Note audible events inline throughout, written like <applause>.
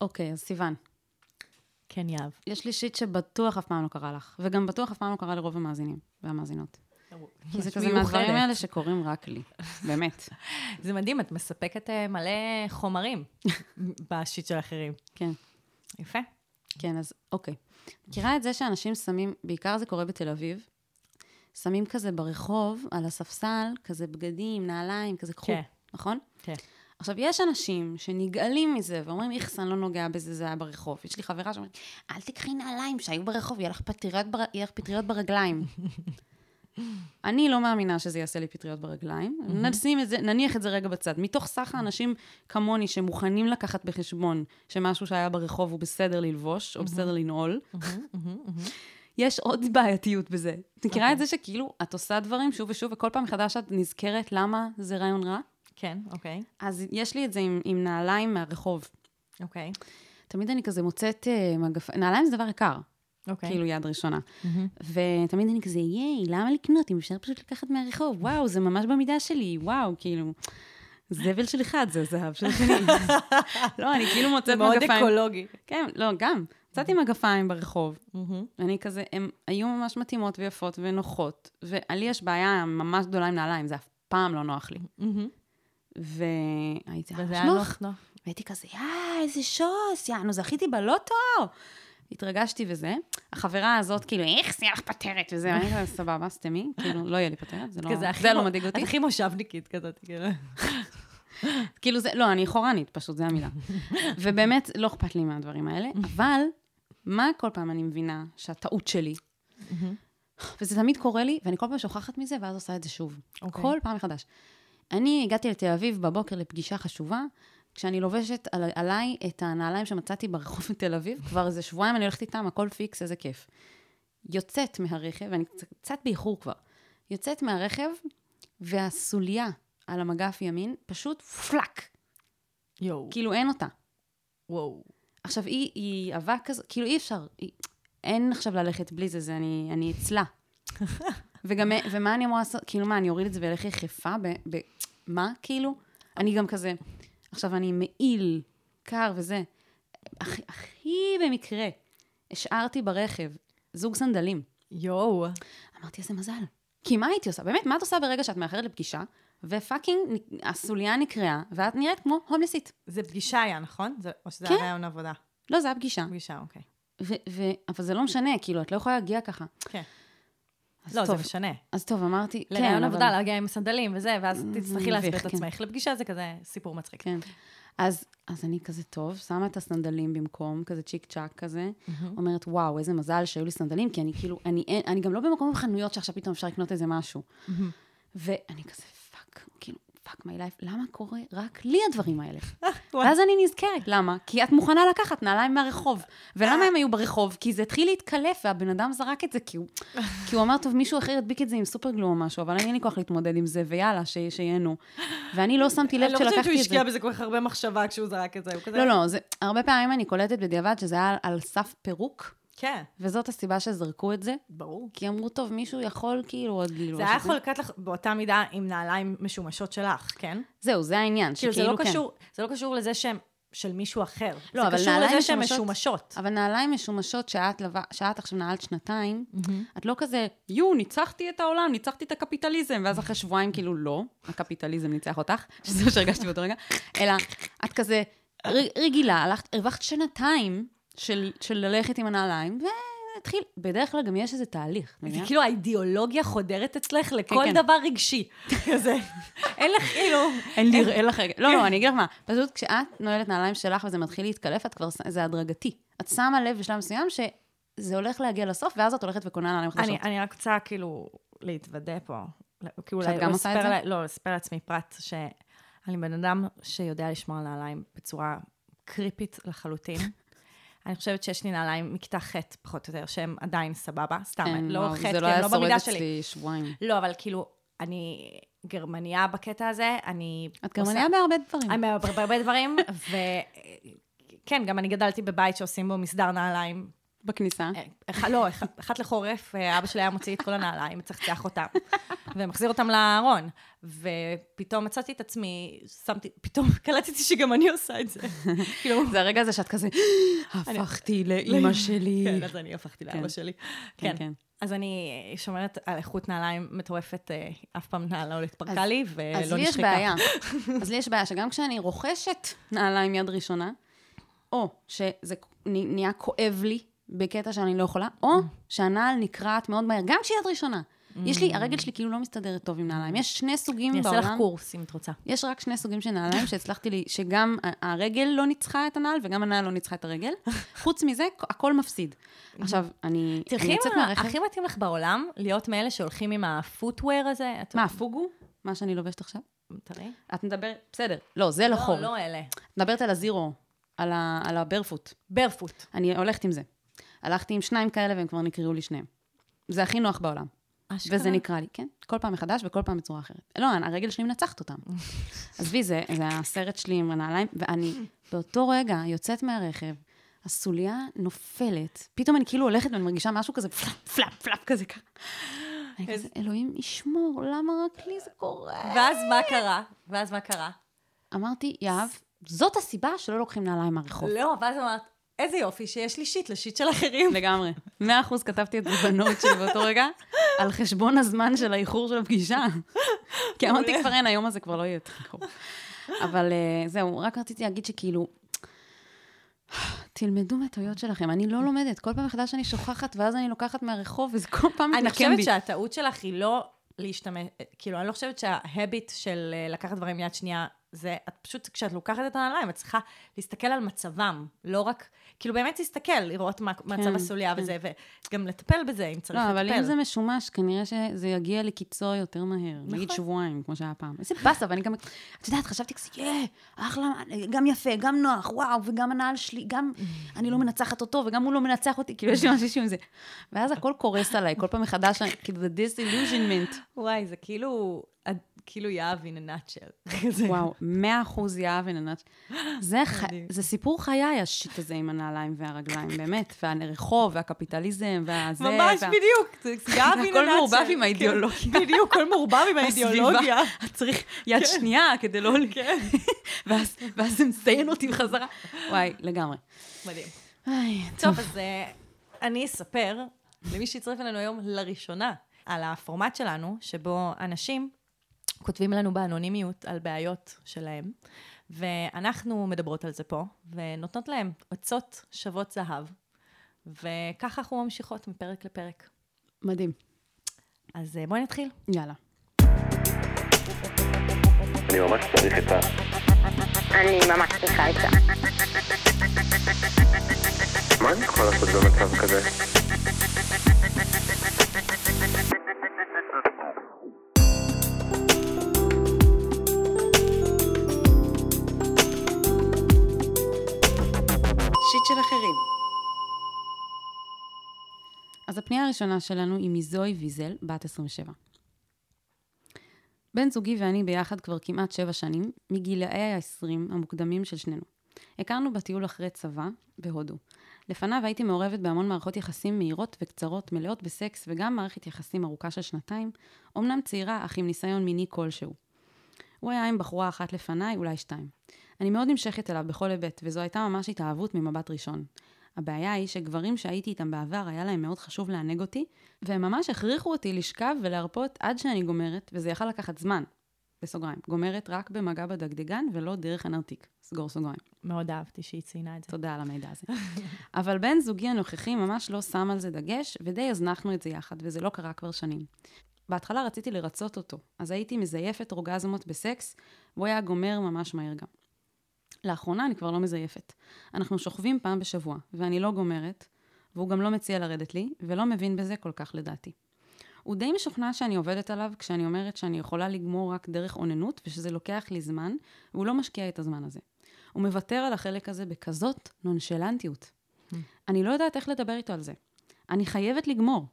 אוקיי, אז סיוון, כן, יהב. יש לי שיט שבטוח אף פעם לא קרה לך, וגם בטוח אף פעם לא קרה לרוב המאזינים והמאזינות. כי זה כזה מהדברים האלה שקורים רק לי, באמת. <laughs> זה מדהים, את מספקת אה, מלא חומרים <laughs> בשיט של אחרים. כן. יפה. כן, אז אוקיי. מכירה את זה שאנשים שמים, בעיקר זה קורה בתל אביב, שמים כזה ברחוב, על הספסל, כזה בגדים, נעליים, כזה קחו, כן. נכון? כן. עכשיו, יש אנשים שנגאלים מזה ואומרים, איכס, אני לא נוגע בזה, זה היה ברחוב. יש לי חברה שאומרת, אל תקחי נעליים שהיו ברחוב, יהיה לך פטריות, בר... יהיה לך פטריות ברגליים. <laughs> אני לא מאמינה שזה יעשה לי פטריות ברגליים. נשים את זה, נניח את זה רגע בצד. מתוך סך האנשים כמוני שמוכנים לקחת בחשבון שמשהו שהיה ברחוב הוא בסדר ללבוש, או בסדר לנעול, <laughs> יש עוד בעייתיות בזה. את מכירה את זה שכאילו, את עושה דברים שוב ושוב, וכל פעם מחדש את נזכרת למה זה רעיון רע? כן, אוקיי. אז יש לי את זה עם, עם נעליים מהרחוב. אוקיי. תמיד אני כזה מוצאת uh, מגפ... נעליים זה דבר יקר, אוקיי. כאילו יד ראשונה. ותמיד אני כזה, ייי, למה לקנות? אם אפשר פשוט לקחת מהרחוב, וואו, זה ממש במידה שלי, וואו, כאילו, זבל של אחד זה זהב של השני. <laughs> לא, אני כאילו מוצאת מאוד מגפיים. אקולוגי. כן, לא, גם. מצאתי מגפיים ברחוב, ואני כזה, הן היו ממש מתאימות ויפות ונוחות, ולי יש בעיה ממש גדולה עם נעליים, זה אף פעם לא נוח לי. והייתי נוח. והייתי כזה, יאה, איזה שוס, יענו, זכיתי בלוטו. התרגשתי וזה. החברה הזאת, כאילו, איך זה יהיה לך פטרת וזה, ואני כזה, סבבה, סתמי, כאילו, לא יהיה לי פטרת, זה לא, לא מדאיג אותי. את הכי מושבניקית כזאת, כאילו. <laughs> כאילו זה, לא, אני חורנית, פשוט, זה המילה. ובאמת, לא אכפת לי מהדברים האלה, אבל מה כל פעם אני מבינה שהטעות שלי, וזה תמיד קורה לי, ואני כל פעם שוכחת מזה, ואז עושה את זה שוב. אוקיי. כל פעם מחדש. אני הגעתי לתל אביב בבוקר לפגישה חשובה, כשאני לובשת על, עליי את הנעליים שמצאתי ברחוב <laughs> בתל אביב, כבר איזה שבועיים אני הולכת איתם, הכל פיקס, איזה כיף. יוצאת מהרכב, ואני קצת, באיחור כבר, יוצאת מהרכב, והסוליה על המגף ימין, פשוט פלאק. יואו. כאילו אין אותה. וואו. עכשיו, היא, היא עקב כזו, כאילו אי אפשר, היא, אין עכשיו ללכת בלי זה, זה אני, אני אצלה. <laughs> וגם, ומה אני אמורה לעשות? כאילו, מה, אני אוריד את זה ואלך יחפה? מה, כאילו? אני גם כזה, עכשיו, אני מעיל, קר וזה. הכי, הכי במקרה, השארתי ברכב זוג סנדלים. יואו. אמרתי, איזה מזל. כי מה הייתי עושה? באמת, מה את עושה ברגע שאת מאחרת לפגישה, ופאקינג הסוליה נקרעה, ואת נראית כמו הומלסית? זה פגישה היה, נכון? זה- או שזה כן. היה רעיון עבודה? לא, זה היה פגישה. פגישה, אוקיי. ו- ו- אבל זה לא משנה, כאילו, את לא יכולה להגיע ככה. כן. לא, זה טוב, משנה. אז טוב, אמרתי, כן, לרעיון אבל- עבודה, להגיע עם סנדלים וזה, ואז זה תצטרכי להסביר את כן. עצמך. לפגישה זה כזה סיפור מצחיק. כן. אז, אז אני כזה טוב, שמה את הסנדלים במקום, כזה צ'יק צ'אק כזה, אומרת, וואו, איזה מזל שהיו לי סנדלים, כי אני כאילו, אני, אני גם לא במקום בחנויות שעכשיו פתאום אפשר לקנות איזה משהו. ואני כזה, fuck, כאילו, fuck my life, למה קורה רק לי הדברים האלה? <laughs> ואז אני נזכרת, למה? כי את מוכנה לקחת נעליים מהרחוב. ולמה הם היו ברחוב? כי זה התחיל להתקלף, והבן אדם זרק את זה, כי הוא, <laughs> כי הוא אמר, טוב, מישהו אחר ידביק את זה עם סופרגלו או משהו, אבל אין לי כוח להתמודד עם זה, ויאללה, ש- שייהנו. ואני לא <laughs> שמתי לב אני לא חושבת שלקחתי שהוא את זה. השקיע בזה כל כך הרבה מחשבה כשהוא זרק את זה. לא, לא, זה, הרבה פעמים אני קולטת בדיעבד שזה היה על סף פירוק, כן, וזאת הסיבה שזרקו את זה, ברור. כי אמרו, טוב, מישהו יכול כאילו עוד ללבוש זה את היה יכול לקחת לך באותה מידה עם נעליים משומשות שלך, כן? זהו, זה העניין, כאילו, זה שכאילו לא כן. קשור, זה לא קשור לזה שהן של מישהו אחר. לא, זה אבל קשור לזה שהן משומשות-. אבל נעליים משומשות שאת, לב... שאת עכשיו נעלת שנתיים, את לא כזה, יו, ניצחתי את העולם, ניצחתי את הקפיטליזם, ואז אחרי שבועיים כאילו, לא, הקפיטליזם ניצח אותך, <laughs> שזה מה שהרגשתי באותו רגע, אלא את כזה רגילה, הלכת, הרווחת שנתיים של, של ללכת עם הנעליים, והתחיל, בדרך כלל גם יש איזה תהליך, זה? כאילו האידיאולוגיה חודרת אצלך לכל כן. דבר רגשי. כזה. אין לך כאילו... אין לי, אין לך. לא, לא, אני אגיד לך מה, פשוט כשאת נועלת נעליים שלך וזה מתחיל להתקלף, את כבר, זה הדרגתי. את שמה לב בשלב מסוים שזה הולך להגיע לסוף, ואז את הולכת וקונה נעליים חדשות. אני, אני רק רוצה כאילו להתוודה פה. כאילו, שאת גם עושה את זה? לא, לספר לעצמי פרט שאני בן אדם שיודע לשמור על נעליים בצורה קריפית לחלוטין. אני חושבת שיש לי נעליים מכיתה ח', פחות או יותר, שהן עדיין סבבה, סתם, כן, לא ח', זה כי לא היה לא שורד במידה שלי. אצלי שבועיים. לא, אבל כאילו, אני גרמניה בקטע הזה, אני... את עושה- גרמניה בהרבה דברים. אני בהרבה דברים, <laughs> וכן, גם אני גדלתי בבית שעושים בו מסדר נעליים. בכניסה. אה, לא, אחת לחורף, אה, אבא שלי היה מוציא את כל הנעליים, מצחצח אותם. ומחזיר אותם לארון. ופתאום מצאתי את עצמי, שמתי, פתאום <laughs> קלטתי שגם אני עושה את זה. <laughs> כאילו, זה הרגע הזה שאת כזה, הפכתי לאימא שלי. <laughs> כן, אז אני הפכתי לאבא כן. שלי. כן, כן. כן. אז אני שומרת על איכות נעליים מטורפת, אה, אף פעם נעל לא התפרקה לי ולא נשחקה. אז לי יש בעיה. אז לי יש בעיה שגם כשאני רוכשת נעליים יד ראשונה, או שזה נהיה כואב לי בקטע שאני לא יכולה, או שהנעל נקרעת מאוד מהר, גם כשהיא יד ראשונה. יש לי, הרגל שלי כאילו לא מסתדרת טוב עם נעליים. יש שני סוגים אני בעולם. אעשה לך קורס אם את רוצה. יש רק שני סוגים של נעליים <laughs> שהצלחתי לי, שגם הרגל לא ניצחה את הנעל וגם הנעל לא ניצחה את הרגל. חוץ מזה, הכל מפסיד. עכשיו, אני אני יוצאת. מהרכב. הכי מתאים לך בעולם להיות מאלה שהולכים עם הפוטוור הזה. מה, הפוגו? מה שאני לובשת עכשיו? תראי. את מדברת, בסדר. לא, זה לא חור. לא, לא אלה. את מדברת על הזירו, על הברפוט. ברפוט. אני הולכת עם זה. הלכתי עם שניים כאלה והם כבר נקראו לי שניהם. זה הכי נוח בעולם. וזה נקרא לי, כן, כל פעם מחדש וכל פעם בצורה אחרת. לא, הרגל שלי מנצחת אותם. <laughs> עזבי, זה, זה הסרט שלי עם הנעליים, ואני באותו רגע יוצאת מהרכב, הסוליה נופלת, פתאום אני כאילו הולכת ואני מרגישה משהו כזה פלאפ, פלאפ, פלאפ כזה ככה. אני כזה, אלוהים ישמור, למה רק לי זה קורה? ואז מה קרה? ואז מה קרה? אמרתי, יהב, זאת הסיבה שלא לוקחים נעליים מהרחוב. לא, ואז אמרת, איזה יופי שיש לי shit ל shit של אחרים. לגמרי. מאה אחוז כתבתי את זה ב note שלי באותו רגע, על חשבון הזמן של האיחור של הפגישה. כי אמרתי. כבר אין, היום הזה כבר לא יהיה יותר קרוב. אבל אה, זהו, רק רציתי להגיד שכאילו, תלמדו מטעויות שלכם. אני לא לומדת, כל פעם מחדש אני שוכחת, ואז אני לוקחת מהרחוב, וזה כל פעם אני מתנקם חושבת בי. שהטעות שלך היא לא להשתמש, כאילו, אני לא חושבת שההביט של אה, לקחת דברים מיד שנייה, זה, את פשוט, כשאת לוקחת את הנעליים, את צריכה להסתכל על מצבם, לא רק, כאילו, באמת להסתכל, לראות מה מצב הסוליה כן. וזה, וגם לטפל בזה, אם צריך לא, לטפל. אבל אם זה משומש, כנראה שזה יגיע לקיצו יותר מהר. נגיד נכון. שבועיים, כמו שהיה פעם. איזה באסה, ואני גם... את יודעת, חשבתי כזה, יא, אחלה, גם יפה, גם נוח, וואו, וגם הנעל שלי, גם אני לא מנצחת אותו, וגם הוא לא מנצח אותי, כאילו, יש לי משהו עם זה. ואז הכל קורס עליי, כל פעם מחדש, כאילו, the disillusionment. וואי, זה כאילו, כאילו יהב in a nutshell. <laughs> וואו, מאה אחוז יהב. זה, ח... מדהים. זה סיפור חיי, השיט הזה עם הנעליים והרגליים, באמת. והרחוב, והקפיטליזם, והזה. ממש וה... בדיוק, זה <laughs> יהב in a הכל nutshell. מעורבב עם כן, האידיאולוגיה. <laughs> בדיוק, הכל מעורבב עם האידיאולוגיה. צריך יד שנייה כדי לא... כן. ואז, זה מציין אותי בחזרה. וואי, לגמרי. מדהים. טוב, אז אה, אני אספר למי שהצטרף אלינו היום לראשונה על הפורמט שלנו, שבו אנשים כותבים לנו באנונימיות על בעיות שלהם, ואנחנו מדברות על זה פה, ונותנות להם עצות שוות זהב, וככה אנחנו ממשיכות מפרק לפרק. מדהים. אז אה, בואי נתחיל. יאללה. אני ממש צריך את ה... אני ממש צריכה את זה. מה אני יכול לעשות במצב כזה? אז הפנייה הראשונה שלנו היא מזוהי ויזל, בת 27. בן זוגי ואני ביחד כבר כמעט שבע שנים, מגילאי ה-20 המוקדמים של שנינו. הכרנו בטיול אחרי צבא, בהודו. לפניו הייתי מעורבת בהמון מערכות יחסים מהירות וקצרות, מלאות בסקס, וגם מערכת יחסים ארוכה של שנתיים, אמנם צעירה, אך עם ניסיון מיני כלשהו. הוא היה עם בחורה אחת לפניי, אולי שתיים. אני מאוד נמשכת אליו בכל היבט, וזו הייתה ממש התאהבות ממבט ראשון. הבעיה היא שגברים שהייתי איתם בעבר, היה להם מאוד חשוב לענג אותי, והם ממש הכריחו אותי לשכב ולהרפות עד שאני גומרת, וזה יכל לקחת זמן. בסוגריים, גומרת רק במגע בדגדגן ולא דרך הנרתיק. סגור סוגריים. מאוד אהבתי שהיא ציינה את זה. תודה על המידע הזה. <laughs> אבל בן זוגי הנוכחי ממש לא שם על זה דגש, ודי הזנחנו את זה יחד, וזה לא קרה כבר שנים. בהתחלה רציתי לרצות אותו, אז הייתי מזייפת אורגזמות בסקס, והוא היה גומר ממש מהר גם. לאחרונה אני כבר לא מזייפת. אנחנו שוכבים פעם בשבוע, ואני לא גומרת, והוא גם לא מציע לרדת לי, ולא מבין בזה כל כך לדעתי. הוא די משוכנע שאני עובדת עליו כשאני אומרת שאני יכולה לגמור רק דרך אוננות, ושזה לוקח לי זמן, והוא לא משקיע את הזמן הזה. הוא מוותר על החלק הזה בכזאת נונשלנטיות. אני לא יודעת איך לדבר איתו על זה. אני חייבת לגמור.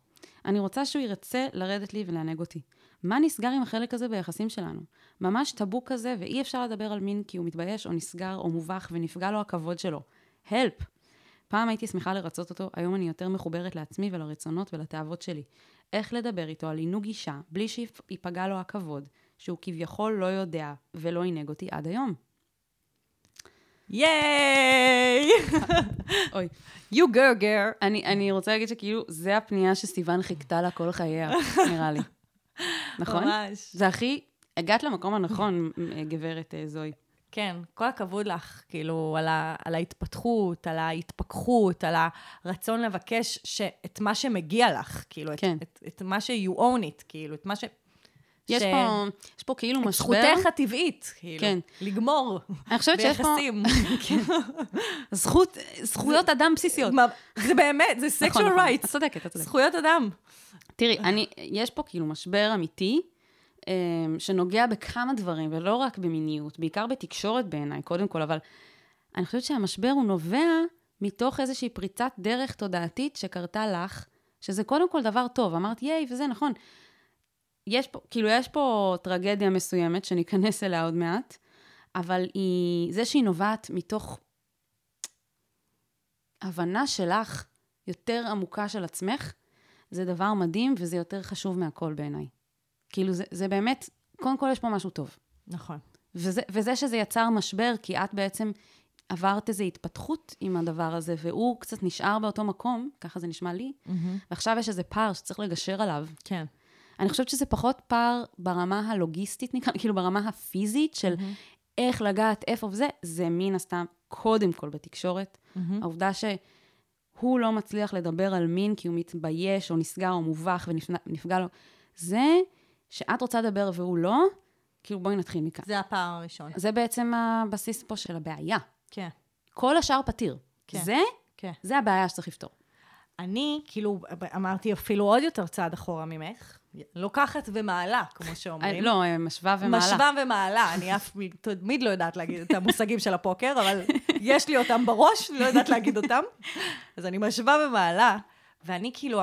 אני רוצה שהוא ירצה לרדת לי ולענג אותי. מה נסגר עם החלק הזה ביחסים שלנו? ממש טאבו כזה, ואי אפשר לדבר על מין כי הוא מתבייש או נסגר או מובך ונפגע לו הכבוד שלו. הלפ! פעם הייתי שמחה לרצות אותו, היום אני יותר מחוברת לעצמי ולרצונות ולתאוות שלי. איך לדבר איתו על עינוג אישה, בלי שיפגע לו הכבוד, שהוא כביכול לא יודע ולא עינג אותי עד היום. ייי! <laughs> אוי. You go girl. אני, אני רוצה להגיד שכאילו, זה הפנייה שסיוון חיכתה לה כל חייה, <laughs> נראה לי. נכון? ממש. זה הכי... הגעת למקום הנכון, גברת אה, זוהי. כן, כל הכבוד לך, כאילו, על, ה, על ההתפתחות, על ההתפכחות, על הרצון לבקש ש, את מה שמגיע לך, כאילו, כן. את, את, את מה ש-you own it, כאילו, את מה ש... יש, ש- פה, יש פה כאילו משבר. זכותך הטבעית, כאילו, כן. לגמור אני חושבת שיש פה ביחסים. <laughs> זכות, זכויות אדם בסיסיות. זה באמת, זה נכון, sexual נכון. את צודקת, את צודקת. זכויות אדם. תראי, אני, יש פה כאילו משבר אמיתי, אה, שנוגע בכמה דברים, ולא רק במיניות, בעיקר בתקשורת בעיניי, קודם כל, אבל אני חושבת שהמשבר הוא נובע מתוך איזושהי פריצת דרך תודעתית שקרתה לך, שזה קודם כל דבר טוב. אמרת, ייי, וזה נכון. יש פה, כאילו, יש פה טרגדיה מסוימת, שניכנס אליה עוד מעט, אבל היא, זה שהיא נובעת מתוך הבנה שלך יותר עמוקה של עצמך, זה דבר מדהים, וזה יותר חשוב מהכל בעיניי. כאילו, זה, זה באמת, קודם כל יש פה משהו טוב. נכון. וזה, וזה שזה יצר משבר, כי את בעצם עברת איזו התפתחות עם הדבר הזה, והוא קצת נשאר באותו מקום, ככה זה נשמע לי, ועכשיו יש איזה פער שצריך לגשר עליו. כן. אני חושבת שזה פחות פער ברמה הלוגיסטית, נקרא, <laughs> כאילו ברמה הפיזית של איך לגעת, איפה וזה, זה מן הסתם קודם כל בתקשורת. העובדה שהוא לא מצליח לדבר על מין כי הוא מתבייש או נסגר או מובך ונפגע לו, זה שאת רוצה לדבר והוא לא, כאילו בואי נתחיל מכאן. זה הפער הראשון. זה בעצם הבסיס פה של הבעיה. כן. כל השאר פתיר. כן. זה, כן. זה הבעיה שצריך לפתור. אני, כאילו, אמרתי אפילו עוד יותר צעד אחורה ממך, לוקחת ומעלה, כמו שאומרים. לא, משווה ומעלה. משווה ומעלה, אני אף תמיד לא יודעת להגיד את המושגים של הפוקר, אבל יש לי אותם בראש, לא יודעת להגיד אותם. אז אני משווה ומעלה, ואני כאילו,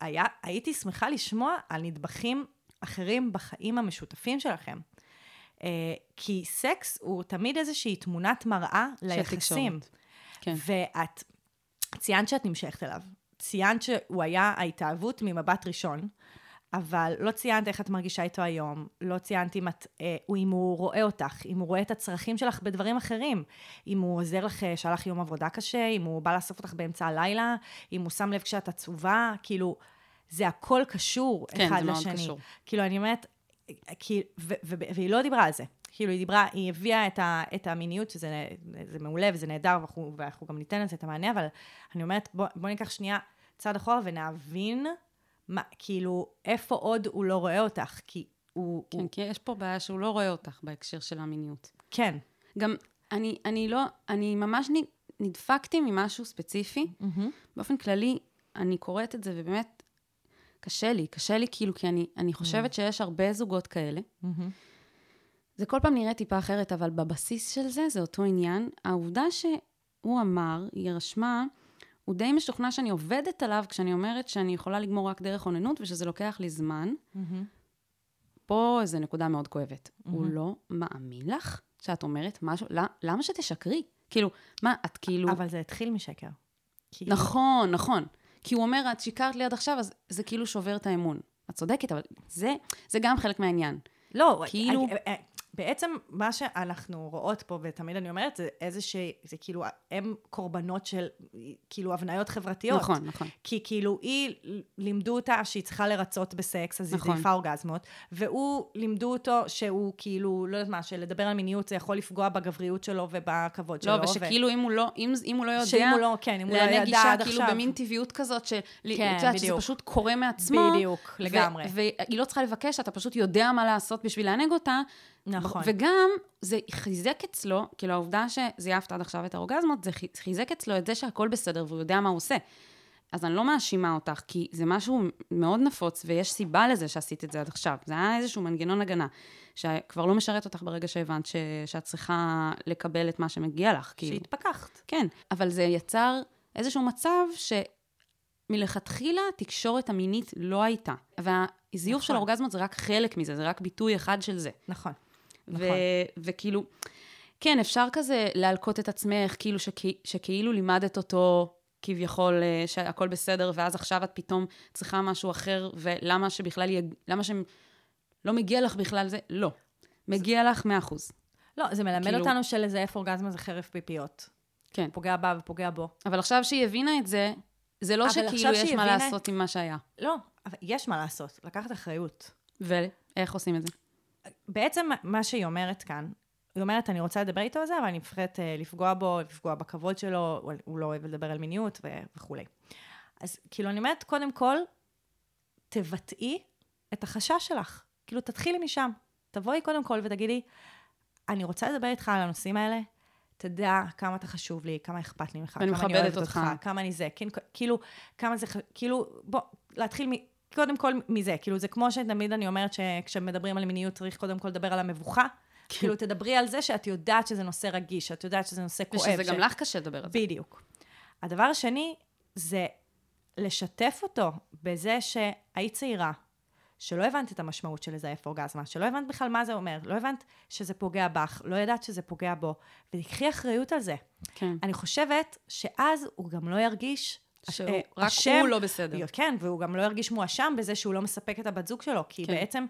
היה, הייתי שמחה לשמוע על נדבכים אחרים בחיים המשותפים שלכם. אה, כי סקס הוא תמיד איזושהי תמונת מראה ליחסים. כן. ואת ציינת שאת נמשכת אליו. ציינת שהוא היה ההתאהבות ממבט ראשון, אבל לא ציינת איך את מרגישה איתו היום, לא ציינת אם, את, אה, אם הוא רואה אותך, אם הוא רואה את הצרכים שלך בדברים אחרים, אם הוא עוזר לך, אה, שהיה לך יום עבודה קשה, אם הוא בא לאסוף אותך באמצע הלילה, אם הוא שם לב כשאת עצובה, כאילו, זה הכל קשור כן, אחד זה מאוד לשני. קשור. כאילו, אני אומרת, כי, ו, ו, והיא לא דיברה על זה. כאילו, היא דיברה, היא הביאה את, ה, את המיניות, שזה זה מעולה וזה נהדר, ואנחנו, ואנחנו גם ניתן לזה את המענה, אבל אני אומרת, בוא, בוא ניקח שנייה צעד אחורה ונבין, מה, כאילו, איפה עוד הוא לא רואה אותך, כי הוא... כן, הוא, כי יש פה בעיה שהוא לא רואה אותך בהקשר של המיניות. כן. גם, אני, אני לא, אני ממש נדפקתי ממשהו ספציפי. באופן כללי, אני קוראת את זה, ובאמת, קשה לי, קשה לי כאילו, כי אני, אני חושבת שיש הרבה זוגות כאלה. זה כל פעם נראה טיפה אחרת, אבל בבסיס של זה, זה אותו עניין. העובדה שהוא אמר, היא רשמה, הוא די משוכנע שאני עובדת עליו כשאני אומרת שאני יכולה לגמור רק דרך אוננות ושזה לוקח לי זמן. פה איזו נקודה מאוד כואבת. הוא לא מאמין לך שאת אומרת משהו, למה, למה שתשקרי? כאילו, מה, את כאילו... אבל זה התחיל משקר. כי... נכון, נכון. כי הוא אומר, את שיקרת לי עד עכשיו, אז זה כאילו שובר את האמון. את צודקת, אבל זה, זה גם חלק מהעניין. לא, כאילו- כאילו... בעצם מה שאנחנו רואות פה, ותמיד אני אומרת, זה איזה ש... זה כאילו, הם קורבנות של, כאילו, הבניות חברתיות. נכון, נכון. כי כאילו, היא, לימדו אותה שהיא צריכה לרצות בסקס, אז נכון. היא זייפה אורגזמות, והוא, לימדו אותו שהוא כאילו, לא יודעת מה, שלדבר על מיניות זה יכול לפגוע בגבריות שלו ובכבוד שלו. לא, ושכאילו אם הוא לא, אם, אם הוא לא יודע, שאם הוא לא, כן, אם הוא לא ידע גישה עד כאילו עכשיו. במין טבעיות כזאת, של... כן, יודעת, שזה. פשוט קורה מעצמו. בדיוק, לגמרי. והיא לא צריכה לבקש, אתה פשוט יודע מה לעשות בשביל לענג אותה. נכון. וגם, זה חיזק אצלו, כאילו העובדה שזייפת עד עכשיו את האורגזמות, זה חיזק אצלו את זה שהכל בסדר והוא יודע מה הוא עושה. אז אני לא מאשימה אותך, כי זה משהו מאוד נפוץ, ויש סיבה לזה שעשית את זה עד עכשיו. זה היה איזשהו מנגנון הגנה, שכבר לא משרת אותך ברגע שהבנת ש... שאת צריכה לקבל את מה שמגיע לך. כאילו. שהתפכחת. כן, אבל זה יצר איזשהו מצב שמלכתחילה התקשורת המינית לא הייתה. והזיוף נכון. של האורגזמות זה רק חלק מזה, זה רק ביטוי אחד של זה. נכון. נכון. וכאילו, כן, אפשר כזה להלקות את עצמך, כאילו שכי, שכאילו לימדת אותו כביכול אה, שהכל בסדר, ואז עכשיו את פתאום צריכה משהו אחר, ולמה שבכלל, יג... למה שלא מגיע לך בכלל זה? לא. מגיע לך 100%. לא, זה מלמד כאילו- אותנו שלזייף אורגזמה זה חרב פיפיות. כן. פוגע בה ופוגע בו. אבל עכשיו שהיא הבינה את זה, זה לא שכאילו יש שהיא מה לעשות עם מה שהיה. לא, אבל יש מה לעשות, לקחת אחריות. ואיך עושים את זה? בעצם מה שהיא אומרת כאן, היא אומרת, אני רוצה לדבר איתו על זה, אבל אני מפחדת אה, לפגוע בו, לפגוע בכבוד שלו, הוא- לא אוהב לדבר על מיניות ו- וכולי. אז כאילו, אני אומרת, קודם כל, תבטאי את החשש שלך. כאילו, תתחילי משם. תבואי קודם כל ותגידי, אני רוצה לדבר איתך על הנושאים האלה, תדע כמה אתה חשוב לי, כמה אכפת לי ממך, כמה אני אוהבת אותך. כמה אני זה, כן, כאילו, כמה זה, כאילו, בוא, להתחיל מ... קודם כל מזה, כאילו, זה כמו שתמיד אני אומרת שכשמדברים על מיניות צריך קודם כל לדבר על המבוכה. כן. כאילו, תדברי על זה שאת יודעת שזה נושא רגיש, שאת יודעת שזה נושא כואב. ושזה ש- גם לך קשה לדבר על זה. בדיוק. הדבר השני זה לשתף אותו בזה שהיית צעירה, שלא הבנת את המשמעות של לזייף אורגזמה, שלא הבנת בכלל מה זה אומר, לא הבנת שזה פוגע בך, לא ידעת שזה פוגע בו, ותקחי אחריות על זה. כן. אני חושבת שאז הוא גם לא ירגיש... שהוא- אה, אשם. הוא לא בסדר. כן, והוא גם לא ירגיש מואשם בזה שהוא לא מספק את הבת זוג שלו, כי כן. בעצם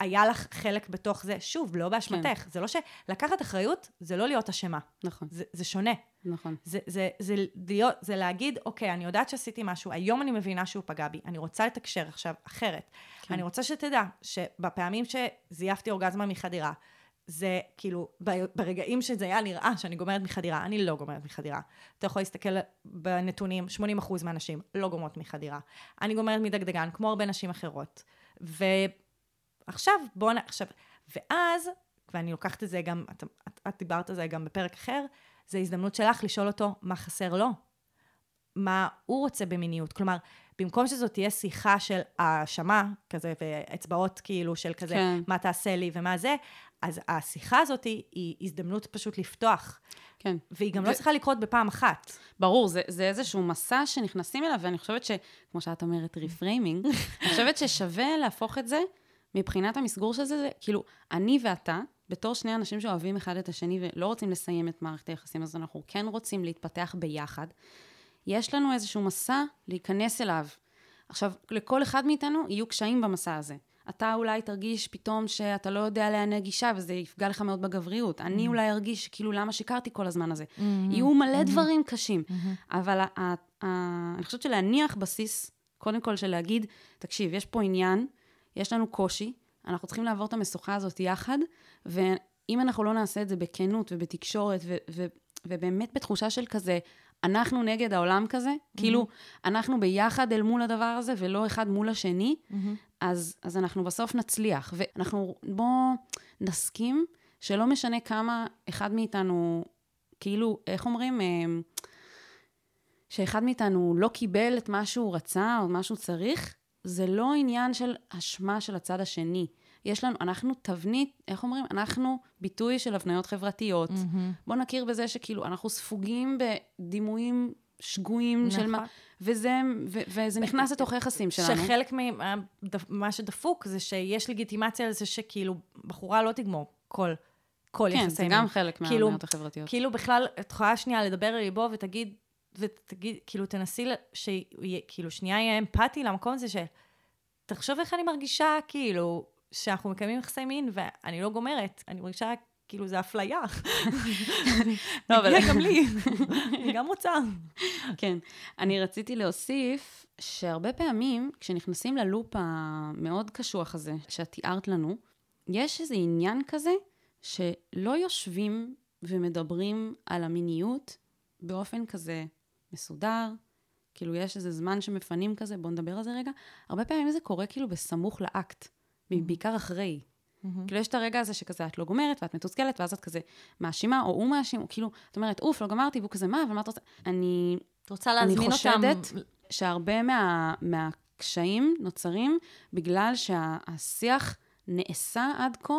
היה לך חלק בתוך זה, שוב, לא באשמתך. זה לא ש... לקחת אחריות זה לא להיות אשמה, נכון, זה, זה שונה. נכון. זה, זה, זה, להיות, זה להגיד, אוקיי, אני יודעת שעשיתי משהו, היום אני מבינה שהוא פגע בי, אני רוצה לתקשר עכשיו אחרת. כן. כן. אני רוצה שתדע שבפעמים שזייפתי אורגזמה מחדירה, זה כאילו, ברגעים שזה היה נראה שאני גומרת מחדירה, אני לא גומרת מחדירה. אתה יכול להסתכל בנתונים, 80% מהנשים לא גומרות מחדירה. אני גומרת מדגדגן, כמו הרבה נשים אחרות. ועכשיו, בואו נ... עכשיו, ואז, ואני לוקחת את זה גם, את, את, את דיברת על זה גם בפרק אחר, זו הזדמנות שלך לשאול אותו מה חסר לו, מה הוא רוצה במיניות. כלומר, במקום שזאת תהיה שיחה של האשמה, כזה, ואצבעות כאילו של כזה. כן. מה תעשה לי ומה זה, אז השיחה הזאת היא, הזדמנות פשוט לפתוח. כן. והיא גם ו- לא צריכה לקרות בפעם אחת. ברור, זה, זה איזשהו מסע שנכנסים אליו, ואני חושבת ש, כמו שאת אומרת, ריפריימינג, אני חושבת ששווה להפוך את זה מבחינת המסגור של זה, זה כאילו, אני ואתה, בתור שני אנשים שאוהבים אחד את השני ולא רוצים לסיים את מערכת היחסים, אז אנחנו כן רוצים להתפתח ביחד, יש לנו איזשהו מסע להיכנס אליו. עכשיו, לכל אחד מאיתנו יהיו קשיים במסע הזה. אתה אולי תרגיש פתאום שאתה לא יודע לאן הגישה, וזה יפגע לך מאוד בגבריות. אני אולי ארגיש כאילו למה שיקרתי כל הזמן הזה. יהיו מלא דברים קשים. אבל ה- ה- ה- אני חושבת שלהניח בסיס, קודם כל של להגיד, תקשיב, יש פה עניין, יש לנו קושי, אנחנו צריכים לעבור את המשוכה הזאת יחד, ואם אנחנו לא נעשה את זה בכנות ובתקשורת, ו- ו- ובאמת בתחושה של כזה, אנחנו נגד העולם כזה, כאילו, אנחנו ביחד אל מול הדבר הזה, ולא אחד מול השני, אז, אז אנחנו בסוף נצליח. ואנחנו, בואו נסכים שלא משנה כמה אחד מאיתנו, כאילו, איך אומרים? אמ, שאחד מאיתנו לא קיבל את מה שהוא רצה או מה שהוא צריך, זה לא עניין של אשמה של הצד השני. יש לנו, אנחנו תבנית, איך אומרים? אנחנו ביטוי של הבניות חברתיות. בואו נכיר בזה שכאילו, אנחנו ספוגים בדימויים שגויים של מה... נכון. וזה, ו, וזה נכנס לתוך היחסים שלנו. שחלק ממה שדפוק זה שיש לגיטימציה לזה שכאילו, בחורה לא תגמור כל, כל כן, יחסי זה מין. גם חלק כאילו- מהבניות החברתיות. כאילו בכלל, את יכולה שנייה לדבר לליבו ותגיד, ותגיד, כאילו תנסי, שיהיה, כאילו שנייה יהיה אמפתי למקום הזה של, תחשוב איך אני מרגישה, כאילו, שאנחנו מקיימים יחסי מין ואני לא גומרת, אני מרגישה כאילו זה אפליה. לא, אבל- גם לי, אני גם רוצה. כן. אני רציתי להוסיף שהרבה פעמים, כשנכנסים ללופ המאוד קשוח הזה, שאת תיארת לנו, יש איזה עניין כזה שלא יושבים ומדברים על המיניות באופן כזה מסודר, כאילו יש איזה זמן שמפנים כזה, בואו נדבר על זה רגע. הרבה פעמים זה קורה כאילו בסמוך לאקט, בעיקר אחרי. כאילו, יש את הרגע הזה שכזה, את לא גומרת, ואת מתוסכלת, ואז את כזה מאשימה, או הוא מאשים, או כאילו, את אומרת, אוף, לא גמרתי, והוא כזה, מה, אבל מה את רוצה? אני, את רוצה אני להזמין אותם... חושדת שהרבה מה, מהקשיים נוצרים בגלל שהשיח נעשה עד כה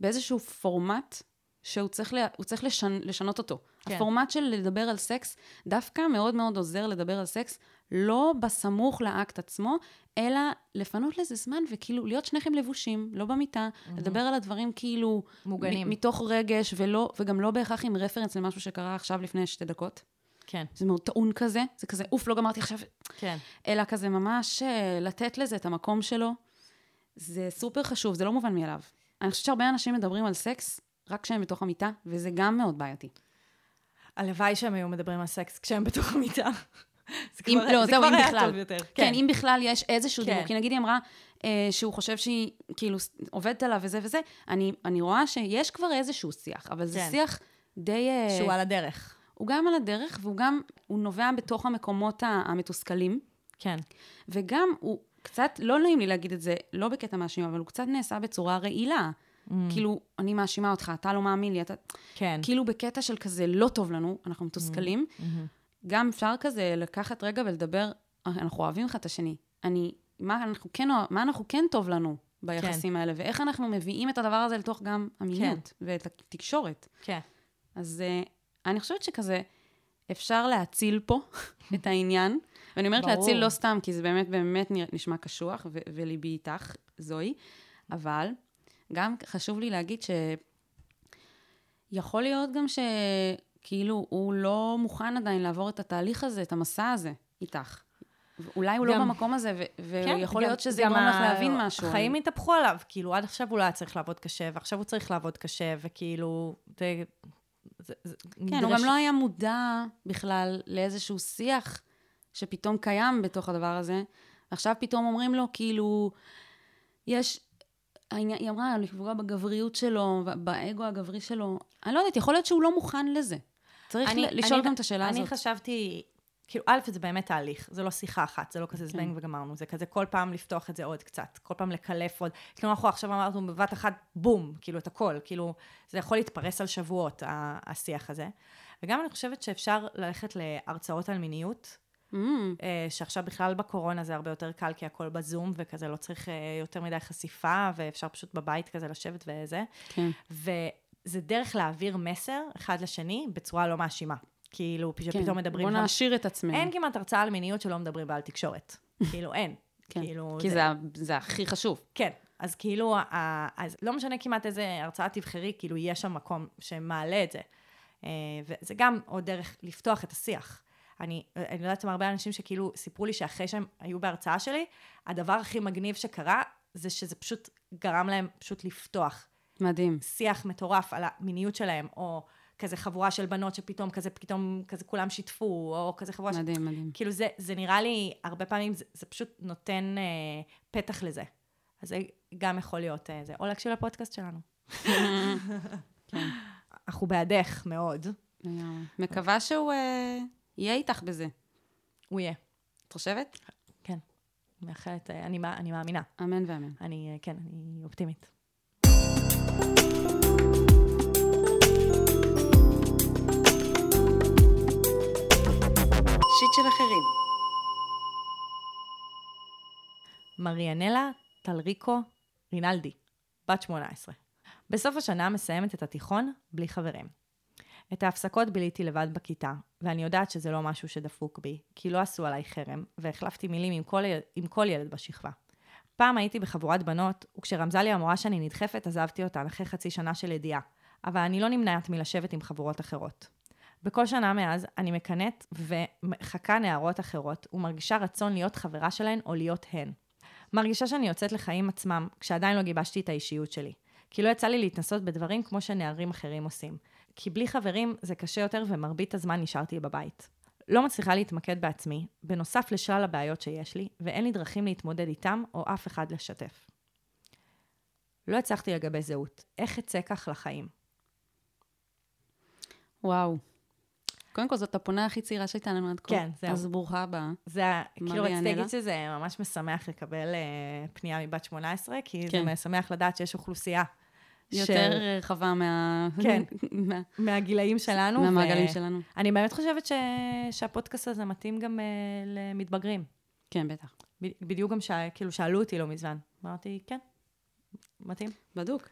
באיזשהו פורמט שהוא צריך, לה, צריך לשנ, לשנות אותו. כן. הפורמט של לדבר על סקס דווקא מאוד מאוד עוזר לדבר על סקס, לא בסמוך לאקט עצמו, אלא לפנות לזה זמן וכאילו להיות שניכם לבושים, לא במיטה, mm-hmm. לדבר על הדברים כאילו... מוגנים. מ- מתוך רגש, ולא, וגם לא בהכרח עם רפרנס למשהו שקרה עכשיו לפני שתי דקות. כן, זה מאוד טעון כזה, זה כזה, אוף, לא גמרתי עכשיו, כן. אלא כזה ממש אה, לתת לזה את המקום שלו. זה סופר חשוב, זה לא מובן מאליו. אני חושבת שהרבה אנשים מדברים על סקס רק כשהם בתוך המיטה, וזה גם מאוד בעייתי. הלוואי שהם היו מדברים על סקס כשהם בתוך המיטה. זה אם, כבר- לא, זה זהו, כבר אם היה בכלל. טוב יותר. כן, אם בכלל יש איזשהו כן. דיבור. כי נגיד היא אמרה אה, שהוא חושב שהיא כאילו עובדת עליו וזה וזה, אני, אני רואה שיש כבר איזשהו שיח, אבל זה כן. שיח די... אה, שהוא על הדרך. הוא גם על הדרך, והוא גם, הוא נובע בתוך המקומות המתוסכלים, כן. וגם הוא קצת, לא נעים לי להגיד את זה, לא בקטע מאשים, אבל הוא קצת נעשה בצורה רעילה. Mm. כאילו, אני מאשימה אותך, אתה לא מאמין לי, אתה... כן. כאילו בקטע של כזה לא טוב לנו, אנחנו מתוסכלים. Mm-hmm. גם אפשר כזה לקחת רגע ולדבר, אנחנו אוהבים אחד את השני. אני, מה אנחנו כן, מה אנחנו כן טוב לנו ביחסים כן. האלה, ואיך אנחנו מביאים את הדבר הזה לתוך גם המיניות ואת התקשורת. כן. אז uh, אני חושבת שכזה, אפשר להציל פה <laughs> את העניין. ואני אומרת ברור. להציל לא סתם, כי זה באמת באמת נשמע קשוח, ו- וליבי איתך, זוהי, אבל גם חשוב לי להגיד שיכול להיות גם שכאילו הוא לא מוכן עדיין לעבור את התהליך הזה, את המסע הזה, איתך. אולי הוא לא גם- במקום הזה, ו- כן, ויכול גם- להיות שזה יגרום לך להבין משהו. החיים התהפכו עליו, כאילו, עד עכשיו הוא לא היה צריך לעבוד קשה, ועכשיו הוא צריך לעבוד קשה, וכאילו, זה... זה, זה כן, הוא גם לא היה מודע בכלל לאיזשהו שיח שפתאום קיים בתוך הדבר הזה. עכשיו פתאום אומרים לו, כאילו, יש... היא אמרה, לפגוע בגבריות שלו, באגו הגברי שלו. אני לא יודעת, יכול להיות שהוא לא מוכן לזה. צריך אני- לשאול אני- גם את השאלה אני הזאת. חשבתי, כאילו, א', זה באמת תהליך, זה לא שיחה אחת, זה לא כזה זבנג כן. וגמרנו, זה כזה כל פעם לפתוח את זה עוד קצת, כל פעם לקלף עוד. כאילו, אנחנו עכשיו אמרנו בבת אחת, בום, כאילו, את הכל, כאילו, זה יכול להתפרס על שבועות, השיח הזה. וגם אני חושבת שאפשר ללכת להרצאות על מיניות, Mm, אה, שעכשיו בכלל בקורונה זה הרבה יותר קל, כי הכל בזום, וכזה לא צריך אה, יותר מדי חשיפה, ואפשר פשוט בבית כזה לשבת וזה. כן. וזה דרך להעביר מסר אחד לשני בצורה לא מאשימה. כאילו, כן. שפתאום מדברים... בוא נעשיר את עצמנו. אין כמעט הרצאה על מיניות שלא מדברים בה על תקשורת. <laughs> כאילו, אין. כן. כאילו, כי זה ה- זה הכי חשוב. כן. אז כאילו, אז לא משנה כמעט איזה הרצאה תבחרי, כאילו, יש שם מקום שמעלה את זה. אה, וזה גם עוד דרך לפתוח את השיח. אני, אני יודעת עם הרבה אנשים שכאילו סיפרו לי שאחרי שהם היו בהרצאה שלי, הדבר הכי מגניב שקרה, זה שזה פשוט גרם להם פשוט לפתוח מדהים. שיח מטורף על המיניות שלהם, או כזה חבורה של בנות שפתאום כזה, פתאום כזה כולם שיתפו, או כזה חבורה של... מדהים, מדהים. כאילו זה, זה נראה לי, הרבה פעמים זה, זה פשוט נותן אה, פתח לזה. אז זה גם יכול להיות אה, זה. או להקשיב לפודקאסט שלנו. <laughs> כן. אנחנו בעדך מאוד. מקווה שהוא אה, יהיה איתך בזה. הוא יהיה. את חושבת? כן. מאחלת, אה, אני, אני מאמינה. אמן ואמן. אני, אה, כן, אני אופטימית. שיט של אחרים. מריאנלה טלריקו רינלדי, בת 18. בסוף השנה מסיימת את התיכון בלי חברים. את ההפסקות ביליתי לבד בכיתה, ואני יודעת שזה לא משהו שדפוק בי, כי לא עשו עליי חרם, והחלפתי מילים עם כל, עם כל ילד בשכבה. פעם הייתי בחבורת בנות, וכשרמזה לי המורה שאני נדחפת, עזבתי אותן אחרי חצי שנה של ידיעה, אבל אני לא נמנעת מלשבת עם חבורות אחרות. בכל שנה מאז אני מקנאת ומחכה נערות אחרות, ומרגישה רצון להיות חברה שלהן או להיות הן. מרגישה שאני יוצאת לחיים עצמם, כשעדיין לא גיבשתי את האישיות שלי. כי לא יצא לי להתנסות בדברים כמו שנערים אחרים עושים. כי בלי חברים זה קשה יותר ומרבית הזמן נשארתי בבית. לא מצליחה להתמקד בעצמי, בנוסף לשלל הבעיות שיש לי, ואין לי דרכים להתמודד איתם או אף אחד לשתף. לא הצלחתי לגבי זהות. איך אצא כך לחיים? וואו. קודם כל, זאת הפונה הכי צעירה שהייתה לנו עד כה. כן, זהו. אז ברוכה הבאה. זה, כאילו רציתי? להגיד שזה ממש משמח לקבל אה, פנייה מבת 18, כי כן. זה משמח לדעת שיש אוכלוסייה. יותר רחבה מה... כן. <laughs> מה- מהגילאים שלנו. מהמעגלים ו- שלנו. אני באמת חושבת ש... שהפודקאסט הזה מתאים גם uh, למתבגרים. כן, בטח. ב- בדיוק גם ש... כאילו שאלו אותי לא מזמן. אמרתי, כן, מתאים. בדוק.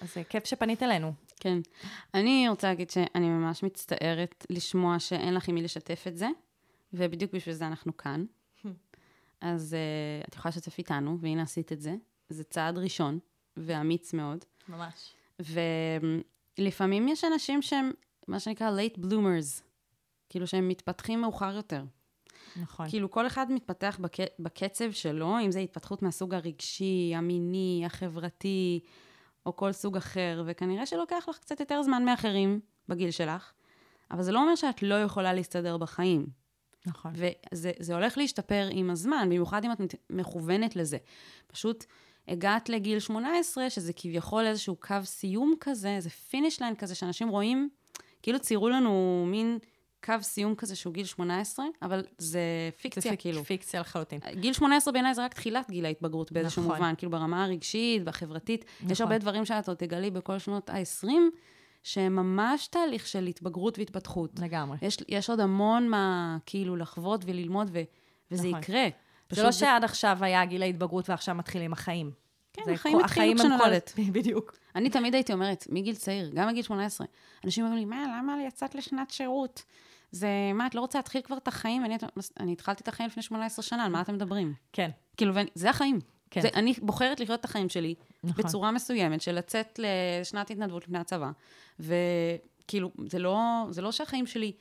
אז uh, כיף שפנית אלינו. כן. כן. אני רוצה להגיד שאני ממש מצטערת לשמוע שאין לך עם מי לשתף את זה, ובדיוק בשביל זה אנחנו כאן. אז uh, את יכולה לשתף איתנו, והנה עשית את זה. זה צעד ראשון, ואמיץ מאוד. ממש. ולפעמים יש אנשים שהם, מה שנקרא late bloomers, כאילו שהם מתפתחים מאוחר יותר. נכון. כאילו, כל אחד מתפתח בק... בקצב שלו, אם זה התפתחות מהסוג הרגשי, המיני, החברתי, או כל סוג אחר, וכנראה שלוקח לך קצת יותר זמן מאחרים בגיל שלך, אבל זה לא אומר שאת לא יכולה להסתדר בחיים. נכון. וזה זה הולך להשתפר עם הזמן, במיוחד אם את מכוונת לזה. פשוט הגעת לגיל 18, שזה כביכול איזשהו קו סיום כזה, איזה finish line כזה, שאנשים רואים, כאילו ציירו לנו מין קו סיום כזה שהוא גיל 18, אבל זה פיקציה, זה פיק- כאילו. פיקציה לחלוטין. גיל 18 בעיניי זה רק תחילת גיל ההתבגרות באיזשהו נכון. מובן, כאילו ברמה הרגשית והחברתית. יש נכון. הרבה דברים שאת עוד תגלי בכל שנות ה-20, שהם ממש תהליך של התבגרות והתפתחות. לגמרי. יש, יש עוד המון מה כאילו לחוות וללמוד, ו, וזה נכון. יקרה. זה לא שעד עכשיו היה גיל ההתבגרות ועכשיו מתחילים החיים. כן, החיים התחילו כשנולדת. <laughs> בדיוק. אני תמיד הייתי אומרת, מגיל צעיר, גם מגיל 18, אנשים אומרים לי, מה, למה יצאת לשנת שירות? זה, מה, את לא רוצה להתחיל כבר את החיים? אני, אני התחלתי את החיים לפני 18 שנה, על מה אתם מדברים? כן. כאילו, ואני- זה החיים. כן. זה, אני בוחרת לחיות את החיים שלי נכון. בצורה מסוימת, של לצאת לשנת התנדבות לפני הצבא, וכאילו, זה לא, זה לא שהחיים שלי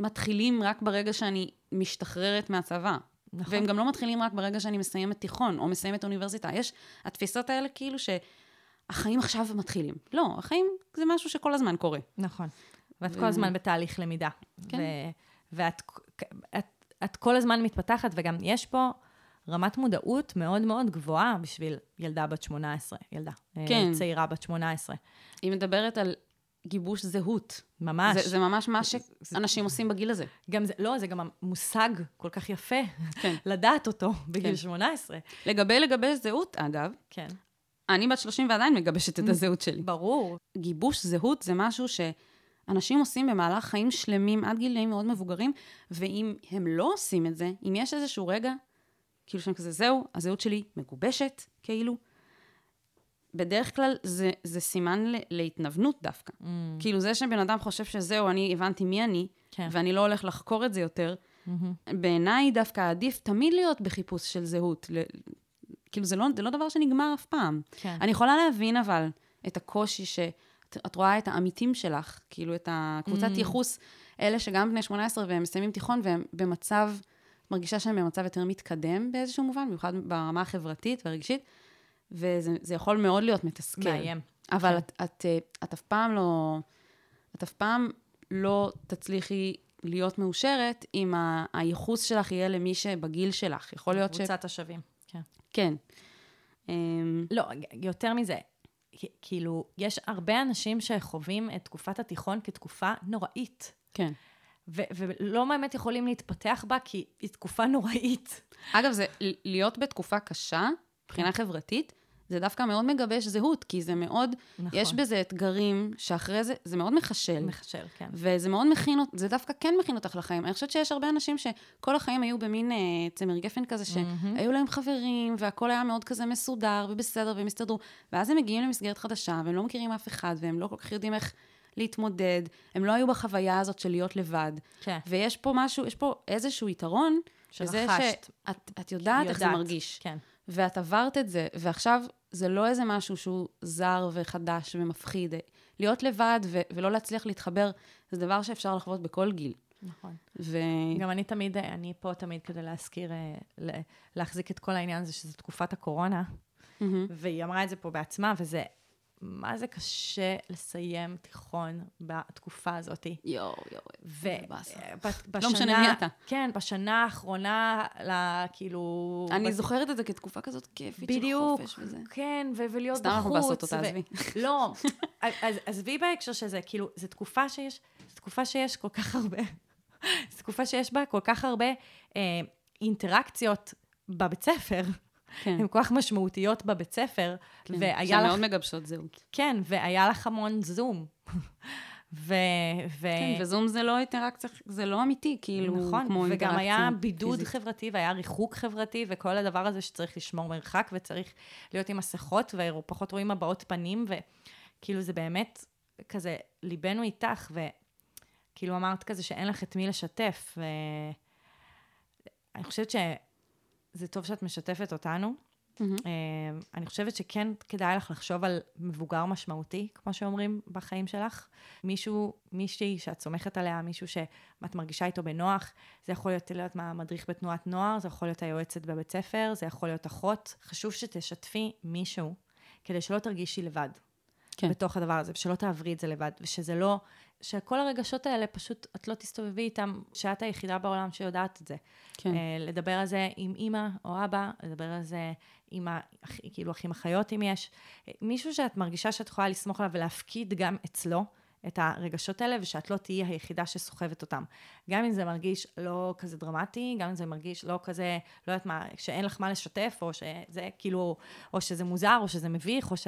מתחילים רק ברגע שאני משתחררת מהצבא. נכון. והם גם לא מתחילים רק ברגע שאני מסיימת תיכון, או מסיימת אוניברסיטה. יש התפיסות האלה כאילו שהחיים עכשיו מתחילים. לא, החיים זה משהו שכל הזמן קורה. נכון. ואת ו- כל הזמן בתהליך למידה. כן. ו- ואת את, את כל הזמן מתפתחת, וגם יש פה רמת מודעות מאוד מאוד גבוהה בשביל ילדה בת 18, ילדה אה, כן. צעירה בת 18. היא מדברת על גיבוש זהות. ממש. זה, זה ממש מה שאנשים עושים בגיל הזה. גם זה, לא, זה גם מושג כל כך יפה, כן. <laughs> לדעת אותו בגיל כן. 18. לגבי לגבש זהות, אגב, כן. אני בת 30 ועדיין מגבשת את הזהות שלי. ברור. גיבוש זהות זה משהו שאנשים עושים במהלך חיים שלמים עד גילאים מאוד מבוגרים, ואם הם לא עושים את זה, אם יש איזשהו רגע, כאילו שהם כזה, זהו, הזהות שלי מגובשת, כאילו, בדרך כלל זה, זה סימן ל- להתנוונות דווקא. Mm. כאילו זה שבן אדם חושב שזהו, אני הבנתי מי אני, כן. ואני לא הולך לחקור את זה יותר, בעיניי דווקא עדיף תמיד להיות בחיפוש של זהות. ל- כאילו זה לא, זה לא דבר שנגמר אף פעם. כן. אני יכולה להבין אבל את הקושי שאת את רואה את העמיתים שלך, כאילו את הקבוצת Mm. ייחוס, אלה שגם בני 18 והם מסיימים תיכון והם במצב, מרגישה שהם במצב יותר מתקדם באיזשהו מובן, במיוחד ברמה החברתית והרגשית, וזה זה יכול מאוד להיות מתסכל. מאיים. אבל כן. את, את, אה, את אף פעם לא, את אף פעם לא תצליחי להיות מאושרת אם ה- הייחוס שלך יהיה למי שבגיל שלך. יכול להיות ש... קבוצת השווים. כן. כן. אמ, לא, יותר מזה, כאילו, יש הרבה אנשים שחווים את תקופת התיכון כתקופה נוראית. כן. ו- ולא באמת יכולים להתפתח בה, כי היא תקופה נוראית. אגב, זה להיות בתקופה קשה, מבחינה חברתית, זה דווקא מאוד מגבש זהות, כי זה מאוד, נכון. יש בזה אתגרים שאחרי זה, זה מאוד מחשל. מחשל, כן. וזה מאוד מכין, זה דווקא כן מכין אותך לחיים. אני חושבת שיש הרבה אנשים שכל החיים היו במין אה, צמר גפן כזה, שהיו להם חברים, והכל היה מאוד כזה מסודר ובסדר, והם הסתדרו. ואז הם מגיעים למסגרת חדשה, והם לא מכירים אף אחד, והם לא כל כך יודעים איך להתמודד. הם לא היו בחוויה הזאת של להיות לבד. כן. ויש פה משהו, יש פה איזשהו יתרון, שזה. שאת את יודעת איך זה יודעת. מרגיש. כן. ואת עברת את זה, ועכשיו זה לא איזה משהו שהוא זר וחדש ומפחיד. להיות לבד ו- ולא להצליח להתחבר, זה דבר שאפשר לחוות בכל גיל. נכון. ו... גם אני תמיד, אני פה תמיד כדי להזכיר, אה, להחזיק את כל העניין הזה, שזה תקופת הקורונה, מהמם. והיא אמרה את זה פה בעצמה, וזה, מה זה קשה לסיים תיכון בתקופה הזאת. יואו, יואו. ו- באסה. ב- בשנה, לא משנה מי אתה. כן, בשנה האחרונה, לה, כאילו... אני בת- זוכרת את זה כתקופה כזאת כיפית בדיוק, של חופש וזה. כן, ו- ולהיות סתם בחוץ. אנחנו בעשות אותה, ו- עזבי. לא, אז עזבי בהקשר שזה, כאילו, זו תקופה שיש, זו תקופה שיש כל כך הרבה, זו תקופה שיש בה כל כך הרבה אה, אינטראקציות בבית ספר. כן. הן כל כך משמעותיות בבית ספר, כן, שהן לך, מגבשות זהות. כן, והיה לך המון זום. <laughs> ו... ו... כן, וזום זה לא אינטראקציה, זה לא אמיתי, כאילו, נכון, כמו וגם אינטראקציה היה בידוד פיזית. חברתי והיה ריחוק חברתי וכל הדבר הזה שצריך לשמור מרחק וצריך להיות עם מסכות ופחות רואים הבעות פנים כאילו זה באמת כזה, ליבנו איתך, וכאילו אמרת כזה שאין לך את מי לשתף, ואני חושבת שזה טוב שאת משתפת אותנו. אה, אני חושבת שכן כדאי לך לחשוב על מבוגר משמעותי, כמו שאומרים, בחיים שלך. מישהו, מישהי שאת סומכת עליה, מישהו שאת מרגישה איתו בנוח. זה יכול להיות, להיות מה, מדריך בתנועת נוער, זה יכול להיות היועצת בבית ספר, זה יכול להיות אחות. חשוב שתשתפי מישהו, כדי שלא תרגישי לבד. כן. בתוך הדבר הזה, ושלא תעברי את זה לבד, ושזה לא, שכל הרגשות האלה, פשוט את לא תסתובבי איתם, שאת היחידה בעולם שיודעת את זה. כן. אה, לדבר על זה עם אימא או אבא, לדבר על זה עם ה... כאילו אחים אחיות אם יש. אה, מישהו שאת מרגישה שאת יכולה לסמוך עליו ולהפקיד גם אצלו את הרגשות האלה, ושאת לא תהיי היחידה שסוחבת אותם. גם אם זה מרגיש לא כזה דרמטי, גם אם זה מרגיש לא כזה, לא יודעת מה, שאין לך מה לשתף, או שזה כאילו, או שזה מוזר, או שזה מביך, או ש...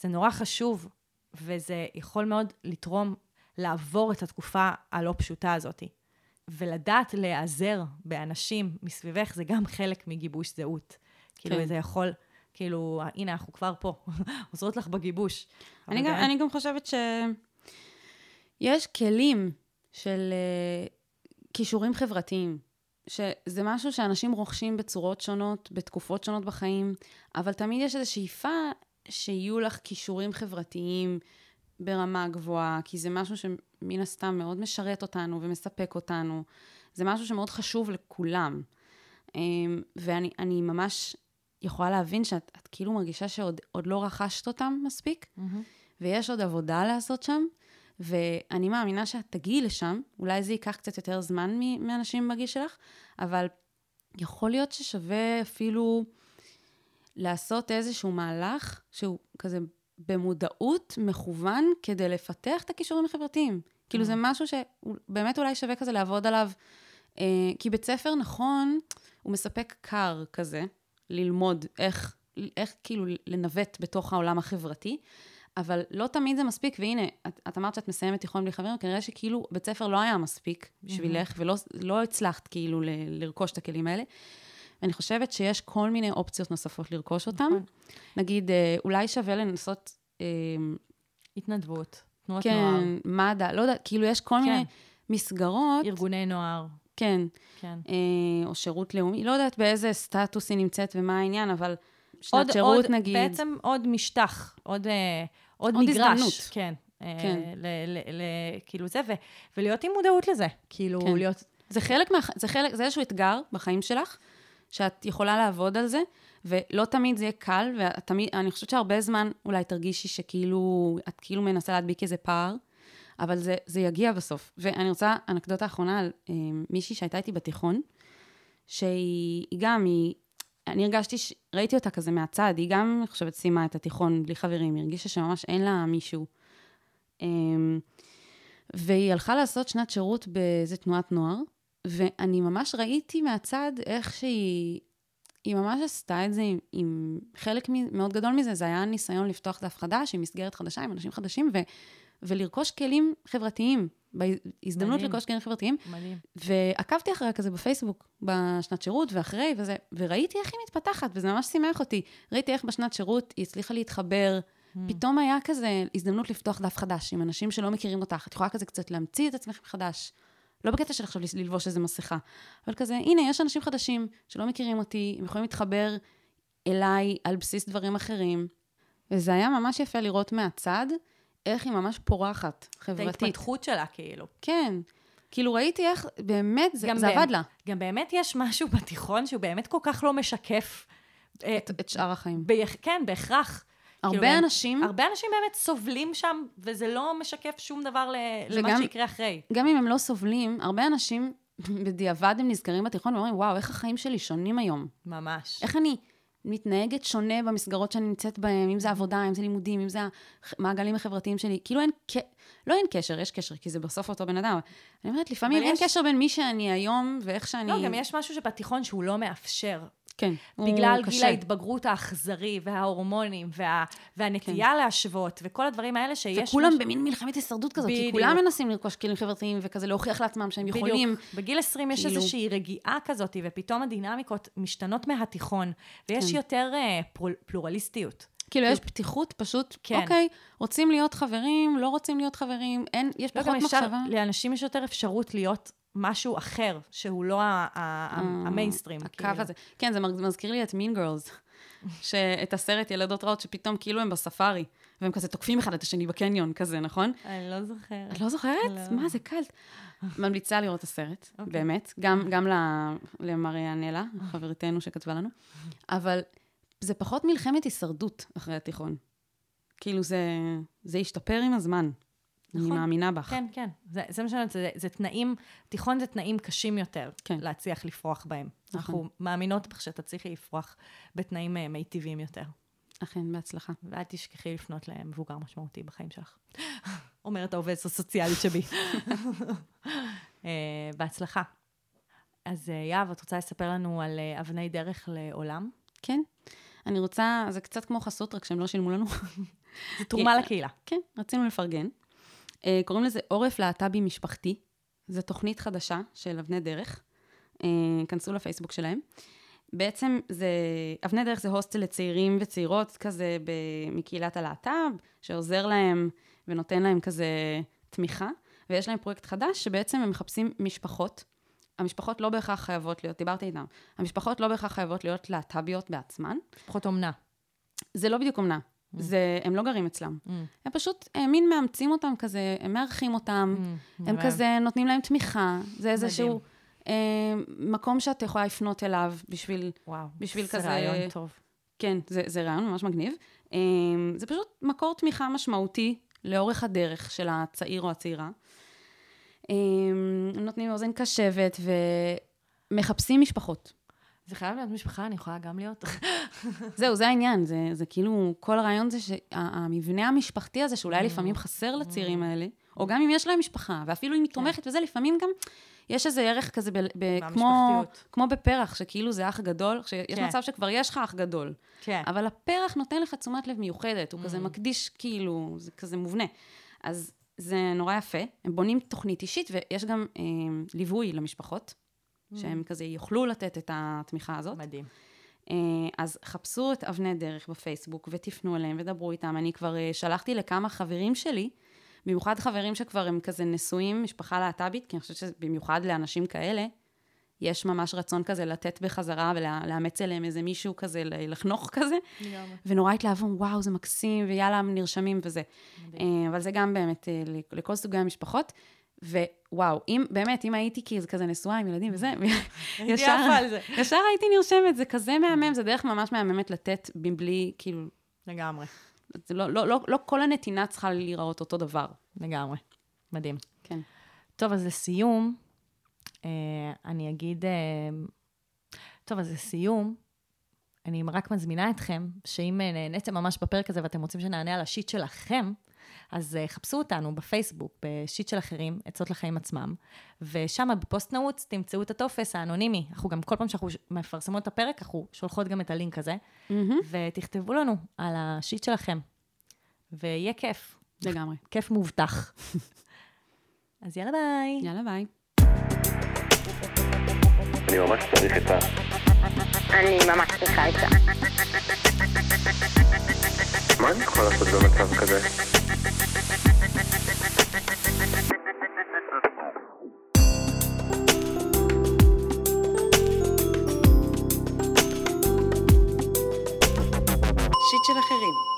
זה נורא חשוב, וזה יכול מאוד לתרום לעבור את התקופה הלא פשוטה הזאת. ולדעת להיעזר באנשים מסביבך, זה גם חלק מגיבוש זהות. כאילו, כן. זה יכול, כאילו, הנה, אנחנו כבר פה, <laughs> עוזרות לך בגיבוש. אני גם, באמת- אני גם חושבת שיש כלים של uh, כישורים חברתיים, שזה משהו שאנשים רוכשים בצורות שונות, בתקופות שונות בחיים, אבל תמיד יש איזו שאיפה שיהיו לך כישורים חברתיים ברמה גבוהה, כי זה משהו שמן הסתם מאוד משרת אותנו ומספק אותנו. זה משהו שמאוד חשוב לכולם. אמ, ואני אני ממש יכולה להבין שאת את כאילו מרגישה שעוד עוד לא רכשת אותם מספיק, מהמם. ויש עוד עבודה לעשות שם, ואני מאמינה שאת תגיעי לשם, אולי זה ייקח קצת יותר זמן מאנשים בגיל שלך, אבל יכול להיות ששווה אפילו לעשות איזשהו מהלך שהוא כזה במודעות מכוון כדי לפתח את הכישורים החברתיים. כאילו זה משהו שבאמת אולי שווה כזה לעבוד עליו, אה, כי בית ספר נכון, הוא מספק קר כזה, ללמוד איך, איך כאילו לנווט בתוך העולם החברתי, אבל לא תמיד זה מספיק, והנה, את, את אמרת שאת מסיימת תיכון בלי חברים, כנראה שכאילו בית ספר לא היה מספיק בשבילך, ולא לא הצלחת כאילו ל, לרכוש את הכלים האלה. ואני חושבת שיש כל מיני אופציות נוספות לרכוש אותם. נגיד, אה, אולי שווה לנסות, אה, התנדבות, תנועות נוער, כן, מד"א, לא יודעת, כאילו יש כל כן. מיני מסגרות, ארגוני נוער, כן, כן. אה, או שירות לאומי, לא יודעת באיזה סטטוס היא נמצאת ומה העניין, אבל שנת עוד, שירות עוד, נגיד. בעצם עוד משטח, עוד, אה, עוד, עוד מגרש. הזדמנות. כן. אה, כן. ל, ל, ל, כאילו זה, ו, ולהיות עם מודעות לזה. כאילו, כן. להיות... זה חלק מה... זה חלק, זה איזשהו אתגר בחיים שלך, שאת יכולה לעבוד על זה, ולא תמיד זה יהיה קל, ואני חושבת שהרבה זמן אולי תרגישי שכאילו, את כאילו מנסה להדביק איזה פער, אבל זה, זה יגיע בסוף. ואני רוצה אנקדוטה אחרונה על אה, מישהי שהייתה איתי בתיכון, שהיא היא גם, היא... אני הרגשתי, ש... ראיתי אותה כזה מהצד, היא גם, אני חושבת, סיימה את התיכון בלי חברים, היא הרגישה שממש אין לה מישהו. אמ, והיא הלכה לעשות שנת שירות באיזה תנועת נוער, ואני ממש ראיתי מהצד איך שהיא, היא ממש עשתה את זה עם, עם חלק מ- מאוד גדול מזה, זה היה ניסיון לפתוח דף חדש, עם מסגרת חדשה, עם אנשים חדשים, ו, ולרכוש כלים חברתיים, בהזדמנות מדהים. לרכוש כלים חברתיים. מדהים. ועקבתי אחריה כזה בפייסבוק, בשנת שירות ואחרי, וזה, וראיתי איך היא מתפתחת, וזה ממש שימח אותי. ראיתי איך בשנת שירות היא הצליחה להתחבר. Hmm. פתאום היה כזה הזדמנות לפתוח דף חדש עם אנשים שלא מכירים אותך. את יכולה כזה קצת להמציא את עצמך מחדש. לא בקטע של עכשיו ללבוש איזה מסכה, אבל כזה, הנה, יש אנשים חדשים שלא מכירים אותי, הם יכולים להתחבר אליי על בסיס דברים אחרים. וזה היה ממש יפה לראות מהצד איך היא ממש פורחת, את חברתית. ההתפתחות שלה, כאילו. כן. כאילו ראיתי איך, באמת, זה, זה באמת- עבד לה. גם באמת יש משהו בתיכון שהוא באמת כל כך לא משקף. אה, את, את שאר החיים. ביח- כן, בהכרח. הרבה כאילו, אנשים, הרבה אנשים באמת סובלים שם, וזה לא משקף שום דבר ל- למה וגם- שיקרה אחרי. גם אם הם לא סובלים, הרבה אנשים <laughs> בדיעבד הם נזכרים בתיכון ואומרים, וואו, איך החיים שלי שונים היום. ממש. איך אני מתנהגת שונה במסגרות שאני נמצאת בהן, אם זה עבודה, אם זה לימודים, אם זה המעגלים החברתיים שלי. כאילו אין, ק- לא אין קשר, יש קשר, כי זה בסוף אותו בן אדם. אני אומרת, לפעמים אין יש- קשר בין מי שאני היום ואיך שאני... לא, גם יש משהו שבתיכון שהוא לא מאפשר. כן, בגלל גיל קשה. ההתבגרות האכזרי, וההורמונים, וה, והנטייה להשוות, וכל הדברים האלה שיש... וכולם משהו- במין מלחמת הישרדות כזאת, כי בדיוק. כולם מנסים לרכוש כלים חברתיים וכזה להוכיח לעצמם שהם יכולים. בדיוק. בגיל 20 יש כאילו- איזושהי רגיעה כזאת, ופתאום הדינמיקות משתנות מהתיכון, ויש כן. יותר אה, פרול- פלורליסטיות. כאילו, יש פתיחות פשוט, כן. אוקיי, רוצים להיות חברים, לא רוצים להיות חברים, אין, יש לא, פחות מחשבה. לאנשים יש יותר אפשרות להיות משהו אחר, שהוא לא ה- ה- ה- המיינסטרים. הקו כאילו. הזה. כן, זה מזכיר לי את מין גרלס, <laughs> שאת הסרט ילדות רעות, שפתאום כאילו הם בספארי, והם כזה תוקפים אחד את השני בקניון כזה, נכון? אני לא זוכרת. את לא זוכרת? לא. מה, זה קלט. ממליצה לראות את הסרט, אוקיי. באמת. גם, גם למריאנלה, חברתנו שכתבה לנו. אבל זה פחות מלחמת הישרדות אחרי התיכון. כאילו, זה, זה השתפר עם הזמן. אני נכון. מאמינה בך. כן, כן. זה, זה מה שאני אומרת, זה, זה תנאים, תיכון זה תנאים קשים יותר כן. להצליח לפרוח בהם. נכון. אנחנו מאמינות בך שתצליחי לפרוח בתנאים אה, מיטיבים יותר. אכן, בהצלחה. ואל תשכחי לפנות למבוגר משמעותי בחיים שלך. <laughs> אומרת העובדת הסוציאלית שבי. <laughs> אה, בהצלחה. אז אה, יהב, את רוצה לספר לנו על אבני דרך לעולם? כן. אני רוצה, זה קצת כמו חסות, רק שהם לא שילמו לנו. זו תרומה <laughs> לקהילה. כן, רצינו לפרגן. אה, קוראים לזה עורף להט"בי משפחתי. זו תוכנית חדשה של אבני דרך. אה, כנסו לפייסבוק שלהם. בעצם זה, אבני דרך זה הוסטל לצעירים וצעירות כזה ב, מקהילת הלהט"ב, שעוזר להם ונותן להם כזה תמיכה. ויש להם פרויקט חדש שבעצם הם מחפשים משפחות. המשפחות לא בהכרח חייבות להיות, דיברתי איתם, המשפחות לא בהכרח חייבות להיות להט"ביות בעצמן. פחות אומנה. זה לא בדיוק אומנה. זה, הם לא גרים אצלם. הם פשוט אה, מין מאמצים אותם כזה, הם מארחים אותם, הם מהמם. כזה נותנים להם תמיכה. זה איזשהו אה, מקום שאת יכולה לפנות אליו בשביל, וואו. בשביל זה כזה- רעיון טוב. כן, זה, זה רעיון ממש מגניב. אה, זה פשוט מקור תמיכה משמעותי לאורך הדרך של הצעיר או הצעירה. אה, נותנים אוזן קשבת ומחפשים משפחות. זה חייב להיות משפחה, אני יכולה גם להיות. זהו, זה העניין, זה, זה כאילו, כל הרעיון זה שהמבנה המשפחתי הזה, שאולי לפעמים חסר לצעירים האלה, או גם אם יש להם משפחה, ואפילו אם היא תומכת וזה, לפעמים גם יש איזה ערך כזה, ב, ב, כמו. כמו בפרח, שכאילו זה אח גדול, שיש כן. מצב שכבר יש לך אח גדול, כן. אבל הפרח נותן לך תשומת לב מיוחדת, הוא כזה מקדיש, כאילו, זה כזה מובנה. אז זה נורא יפה, הם בונים תוכנית אישית, ויש גם אה, ליווי למשפחות, שהם כזה יוכלו לתת את התמיכה הזאת. מדהים. אה, אז חפשו את אבני דרך בפייסבוק ותפנו אליהם ודברו איתם. אני כבר אה, שלחתי לכמה חברים שלי, במיוחד חברים שכבר הם כזה נשואים, משפחה להט"בית, כי אני חושבת שבמיוחד לאנשים כאלה, יש ממש רצון כזה לתת בחזרה ולאמץ אליהם איזה מישהו כזה, לחנוך כזה, ונורא התלהבו, וואו, זה מקסים, ויאללה, נרשמים וזה. אה, אבל זה גם באמת לכל סוגי המשפחות. ווואו, אם, באמת, אם הייתי כאילו כזה נשואה עם ילדים וזה, <laughs> ישר. ישר הייתי נרשמת, זה כזה מהמם, זה דרך ממש מהממת לתת מבלי, כאילו, לגמרי. זה לא, לא, לא, לא כל הנתינה צריכה להיראות אותו דבר. לגמרי. מדהים. כן. טוב, אז לסיום, אה, אני אגיד... אה, טוב, אז לסיום, אני רק מזמינה אתכם, שאם אה, נהניתם ממש בפרק הזה ואתם רוצים שנענה על השיט שלכם, אז אה, חפשו אותנו בפייסבוק, בשיט של אחרים, עצות לחיים עצמם, ושם בפוסט נעוץ תמצאו את הטופס האנונימי. אנחנו גם כל פעם שאנחנו מפרסמות את הפרק, אנחנו שולחות גם את הלינק הזה, ותכתבו לנו על השיט שלכם, ויהיה כיף. לגמרי. כיף מובטח. <laughs> אז יאללה ביי. יאללה, ביי. אני ממש צריך את ה... אני ממש צריכה עצה. מה אני יכול לעשות במצב כזה? שיט של אחרים.